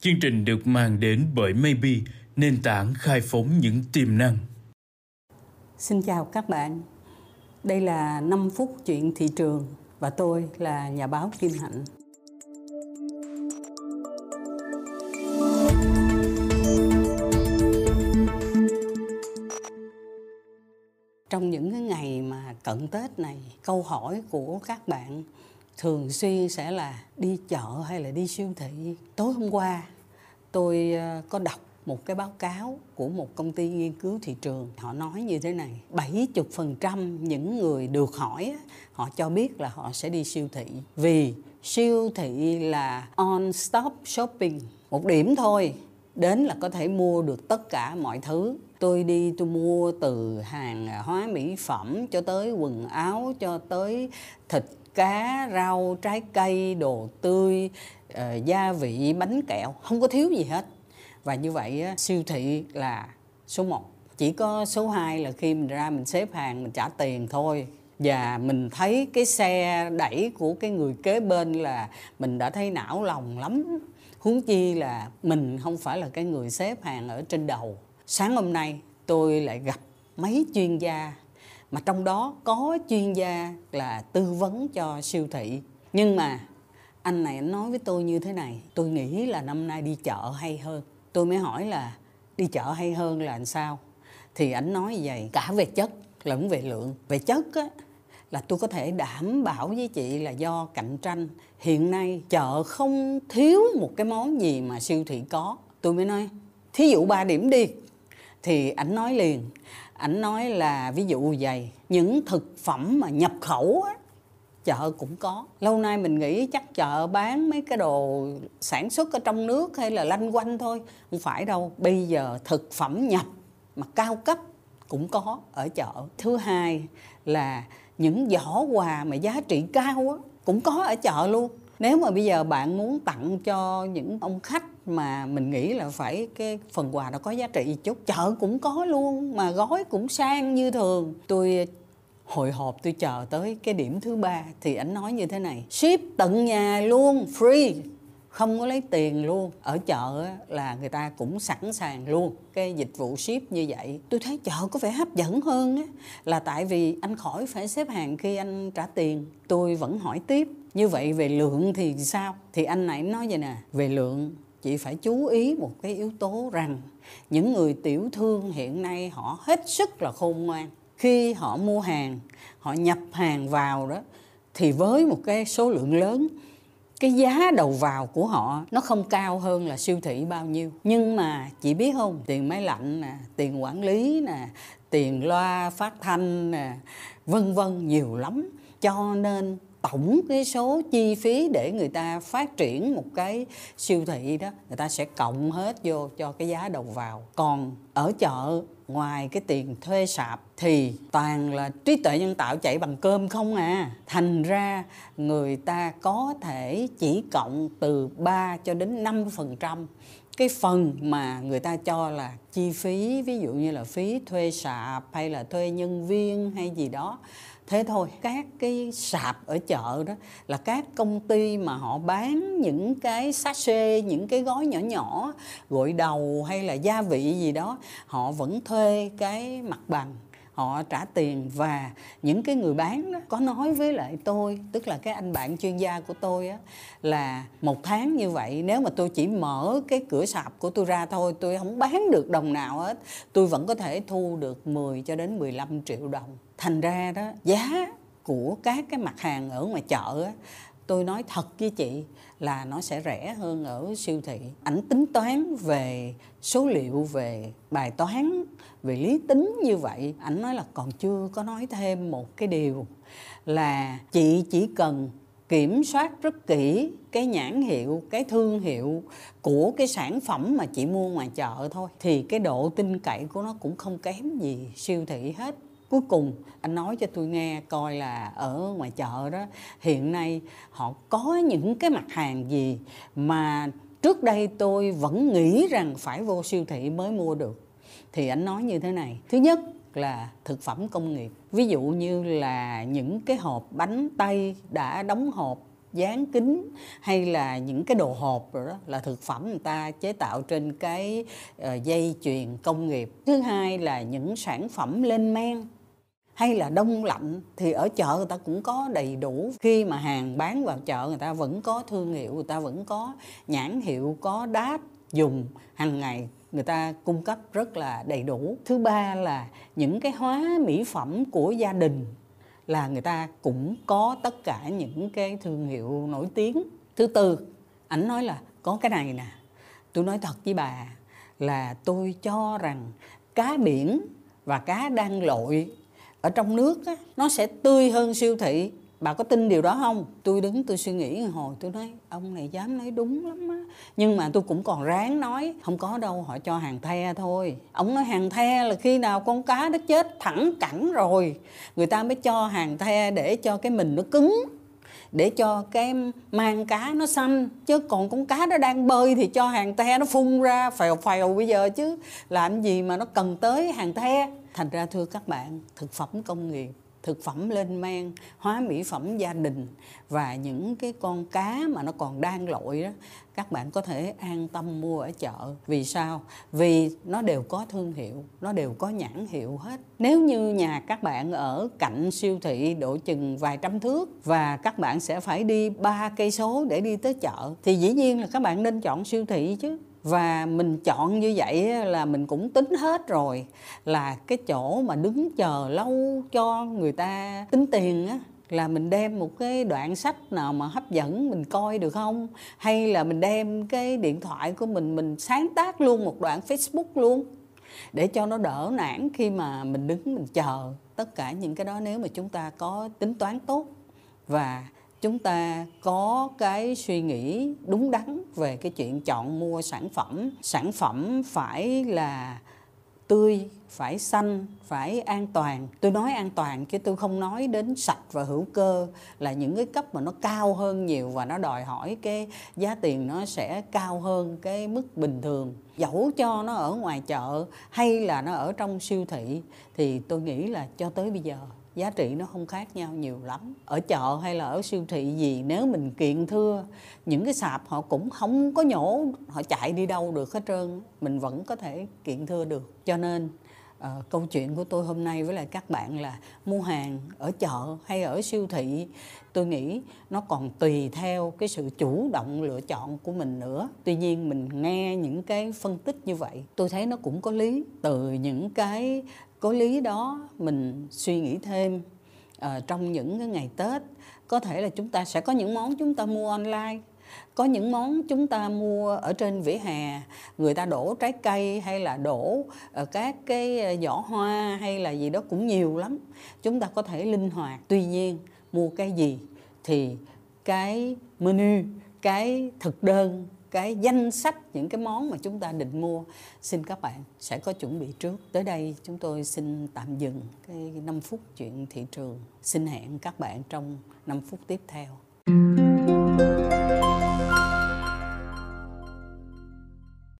Chương trình được mang đến bởi Maybe, nền tảng khai phóng những tiềm năng. Xin chào các bạn. Đây là 5 phút chuyện thị trường và tôi là nhà báo Kim Hạnh. Trong những cái ngày mà cận Tết này, câu hỏi của các bạn thường xuyên sẽ là đi chợ hay là đi siêu thị. Tối hôm qua, tôi ờ, có đọc một cái báo cáo của một công ty nghiên cứu thị trường. Họ nói như thế này 70% những người được hỏi họ cho biết là họ sẽ đi siêu thị. Vì siêu thị là on stop shopping, một điểm thôi, đến là có thể mua được tất cả mọi thứ. Tôi đi, tôi mua từ hàng hóa mỹ phẩm cho tới quần áo, cho tới thịt cá rau trái cây đồ tươi uh, gia vị bánh kẹo không có thiếu gì hết. Và như vậy siêu thị là số 1 chỉ có số 2 là khi mình ra mình xếp hàng mình trả tiền thôi. Và mình thấy cái xe đẩy của cái người kế bên là mình đã thấy não lòng lắm. Huống chi là mình không phải là cái người xếp hàng ở trên đầu. Sáng hôm nay tôi lại gặp mấy chuyên gia mà trong đó có chuyên gia là tư vấn cho siêu thị. Nhưng mà anh này anh nói với tôi như thế này, tôi nghĩ là năm nay đi chợ hay hơn. Tôi mới hỏi là đi chợ hay hơn là làm sao? Thì anh nói như vậy, cả về chất lẫn về lượng. Về chất á, là tôi có thể đảm bảo với chị là do cạnh tranh. Hiện nay chợ không thiếu một cái món gì mà siêu thị có. Tôi mới nói, thí dụ ba điểm đi. Thì ảnh nói liền ảnh nói là ví dụ vậy những thực phẩm mà nhập khẩu á chợ cũng có. Lâu nay mình nghĩ chắc chợ bán mấy cái đồ sản xuất ở trong nước hay là lanh quanh thôi. Không phải đâu bây giờ thực phẩm nhập mà cao cấp cũng có ở chợ. Thứ hai là những giỏ quà mà giá trị cao á, cũng có ở chợ luôn. Nếu mà bây giờ bạn muốn tặng cho những ông khách mà mình nghĩ là phải cái phần quà nó có giá trị chút. Chợ cũng có luôn, mà gói cũng sang như thường. Tôi ờ, hồi hộp tôi chờ tới cái điểm thứ ba thì anh nói như thế này. Ship tận nhà luôn, free, không có lấy tiền luôn. Ở chợ là người ta cũng sẵn sàng luôn cái dịch vụ ship như vậy. Tôi thấy chợ có vẻ hấp dẫn hơn á, là tại vì anh khỏi phải xếp hàng khi anh trả tiền. Tôi vẫn hỏi tiếp, như vậy về lượng thì sao? Thì anh này nói vậy nè, về lượng chị phải chú ý một cái yếu tố rằng những người tiểu thương hiện nay họ hết sức là khôn ngoan. Khi họ mua hàng, họ nhập hàng vào đó, thì với một cái số lượng lớn, cái giá đầu vào của họ nó không cao hơn là siêu thị bao nhiêu. Nhưng mà chị biết không, tiền máy lạnh nè, tiền quản lý nè, tiền loa phát thanh nè, vân vân nhiều lắm. Cho nên tổng cái số chi phí để người ta phát triển một cái siêu thị đó, người ta sẽ cộng hết vô cho cái giá đầu vào. Còn ở chợ, ngoài cái tiền thuê sạp thì toàn là trí tuệ nhân tạo chạy bằng cơm không à. Thành ra người ta có thể chỉ cộng từ 3 cho đến 5 phần trăm. Cái phần mà người ta cho là chi phí, ví dụ như là phí thuê sạp hay là thuê nhân viên hay gì đó thế thôi, các cái sạp ở chợ đó là các công ty mà họ bán những cái sachet, những cái gói nhỏ nhỏ, gội đầu hay là gia vị gì đó, họ vẫn thuê cái mặt bằng họ trả tiền và những cái người bán đó có nói với lại tôi tức là cái anh bạn chuyên gia của tôi á là một tháng như vậy nếu mà tôi chỉ mở cái cửa sạp của tôi ra thôi tôi không bán được đồng nào hết tôi vẫn có thể thu được 10 cho đến 15 triệu đồng. Thành ra đó giá của các cái mặt hàng ở ngoài chợ á, tôi nói thật với chị là nó sẽ rẻ hơn ở siêu thị. Ảnh tính toán về số liệu, về bài toán, về lý tính như vậy. Ảnh nói là còn chưa có nói thêm một cái điều là chị chỉ cần kiểm soát rất kỹ cái nhãn hiệu, cái thương hiệu của cái sản phẩm mà chị mua ngoài chợ thôi. Thì cái độ tin cậy của nó cũng không kém gì siêu thị hết cuối cùng, anh nói cho tôi nghe coi là ở ngoài chợ đó, hiện nay họ có những cái mặt hàng gì mà trước đây tôi vẫn nghĩ rằng phải vô siêu thị mới mua được. Thì anh nói như thế này. Thứ nhất là thực phẩm công nghiệp. Ví dụ như là những cái hộp bánh tây đã đóng hộp, dán kính, hay là những cái đồ hộp rồi đó, là thực phẩm người ta chế tạo trên cái ờ, dây chuyền công nghiệp. Thứ hai là những sản phẩm lên men hay là đông lạnh thì ở chợ người ta cũng có đầy đủ. Khi mà hàng bán vào chợ người ta vẫn có thương hiệu, người ta vẫn có nhãn hiệu, có đáp dùng. Hàng ngày người ta cung cấp rất là đầy đủ. Thứ ba là những cái hóa mỹ phẩm của gia đình là người ta cũng có tất cả những cái thương hiệu nổi tiếng. Thứ tư, ảnh nói là, có cái này nè, tôi nói thật với bà là tôi cho rằng cá biển và cá đang lội ở trong nước á, nó sẽ tươi hơn siêu thị. Bà có tin điều đó không? Tôi đứng tôi suy nghĩ hồi tôi nói ông này dám nói đúng lắm á. Nhưng mà tôi cũng còn ráng nói không có đâu họ cho hàng the thôi. Ông nói hàng the là khi nào con cá nó chết thẳng cẳng rồi người ta mới cho hàng the để cho cái mình nó cứng để cho cái mang cá nó xanh. Chứ còn con cá nó đang bơi thì cho hàng the nó phun ra, phèo phèo bây giờ chứ. Làm gì mà nó cần tới hàng the? Thành ra thưa các bạn, thực phẩm công nghiệp thực phẩm lên men, hóa mỹ phẩm gia đình và những cái con cá mà nó còn đang lội đó, các bạn có thể an tâm mua ở chợ. Vì sao? Vì nó đều có thương hiệu, nó đều có nhãn hiệu hết. Nếu như nhà các bạn ở cạnh siêu thị độ chừng vài trăm thước và các bạn sẽ phải đi ba cây số để đi tới chợ, thì dĩ nhiên là các bạn nên chọn siêu thị chứ và mình chọn như vậy là mình cũng tính hết rồi. Là cái chỗ mà đứng chờ lâu cho người ta tính tiền á, là mình đem một cái đoạn sách nào mà hấp dẫn mình coi được không? Hay là mình đem cái điện thoại của mình mình sáng tác luôn một đoạn facebook luôn, để cho nó đỡ nản khi mà mình đứng mình chờ. Tất cả những cái đó nếu mà chúng ta có tính toán tốt và chúng ta có cái suy nghĩ đúng đắn về cái chuyện chọn mua sản phẩm. Sản phẩm phải là tươi, phải xanh, phải an toàn. Tôi nói an toàn chứ tôi không nói đến sạch và hữu cơ là những cái cấp mà nó cao hơn nhiều và nó đòi hỏi cái giá tiền nó sẽ cao hơn cái mức bình thường. Dẫu cho nó ở ngoài chợ hay là nó ở trong siêu thị thì tôi nghĩ là cho tới bây giờ giá trị nó không khác nhau nhiều lắm. Ở chợ hay là ở siêu thị gì nếu mình kiện thưa những cái sạp họ cũng không có nhổ họ chạy đi đâu được hết trơn. Mình vẫn có thể kiện thưa được. Cho nên uh, câu chuyện của tôi hôm nay với lại các bạn là mua hàng ở chợ hay ở siêu thị tôi nghĩ nó còn tùy theo cái sự chủ động lựa chọn của mình nữa. Tuy nhiên mình nghe những cái phân tích như vậy tôi thấy nó cũng có lý. Từ những cái có lý đó mình suy nghĩ thêm à, trong những cái ngày tết có thể là chúng ta sẽ có những món chúng ta mua online có những món chúng ta mua ở trên vỉa hè người ta đổ trái cây hay là đổ ờ, các cái ờ, giỏ hoa hay là gì đó cũng nhiều lắm. Chúng ta có thể linh hoạt tuy nhiên mua cái gì thì cái menu cái thực đơn cái danh sách những cái món mà chúng ta định mua. Xin các bạn sẽ có chuẩn bị trước. Tới đây chúng tôi xin tạm dừng cái 5 phút chuyện thị trường. Xin hẹn các bạn trong 5 phút tiếp theo.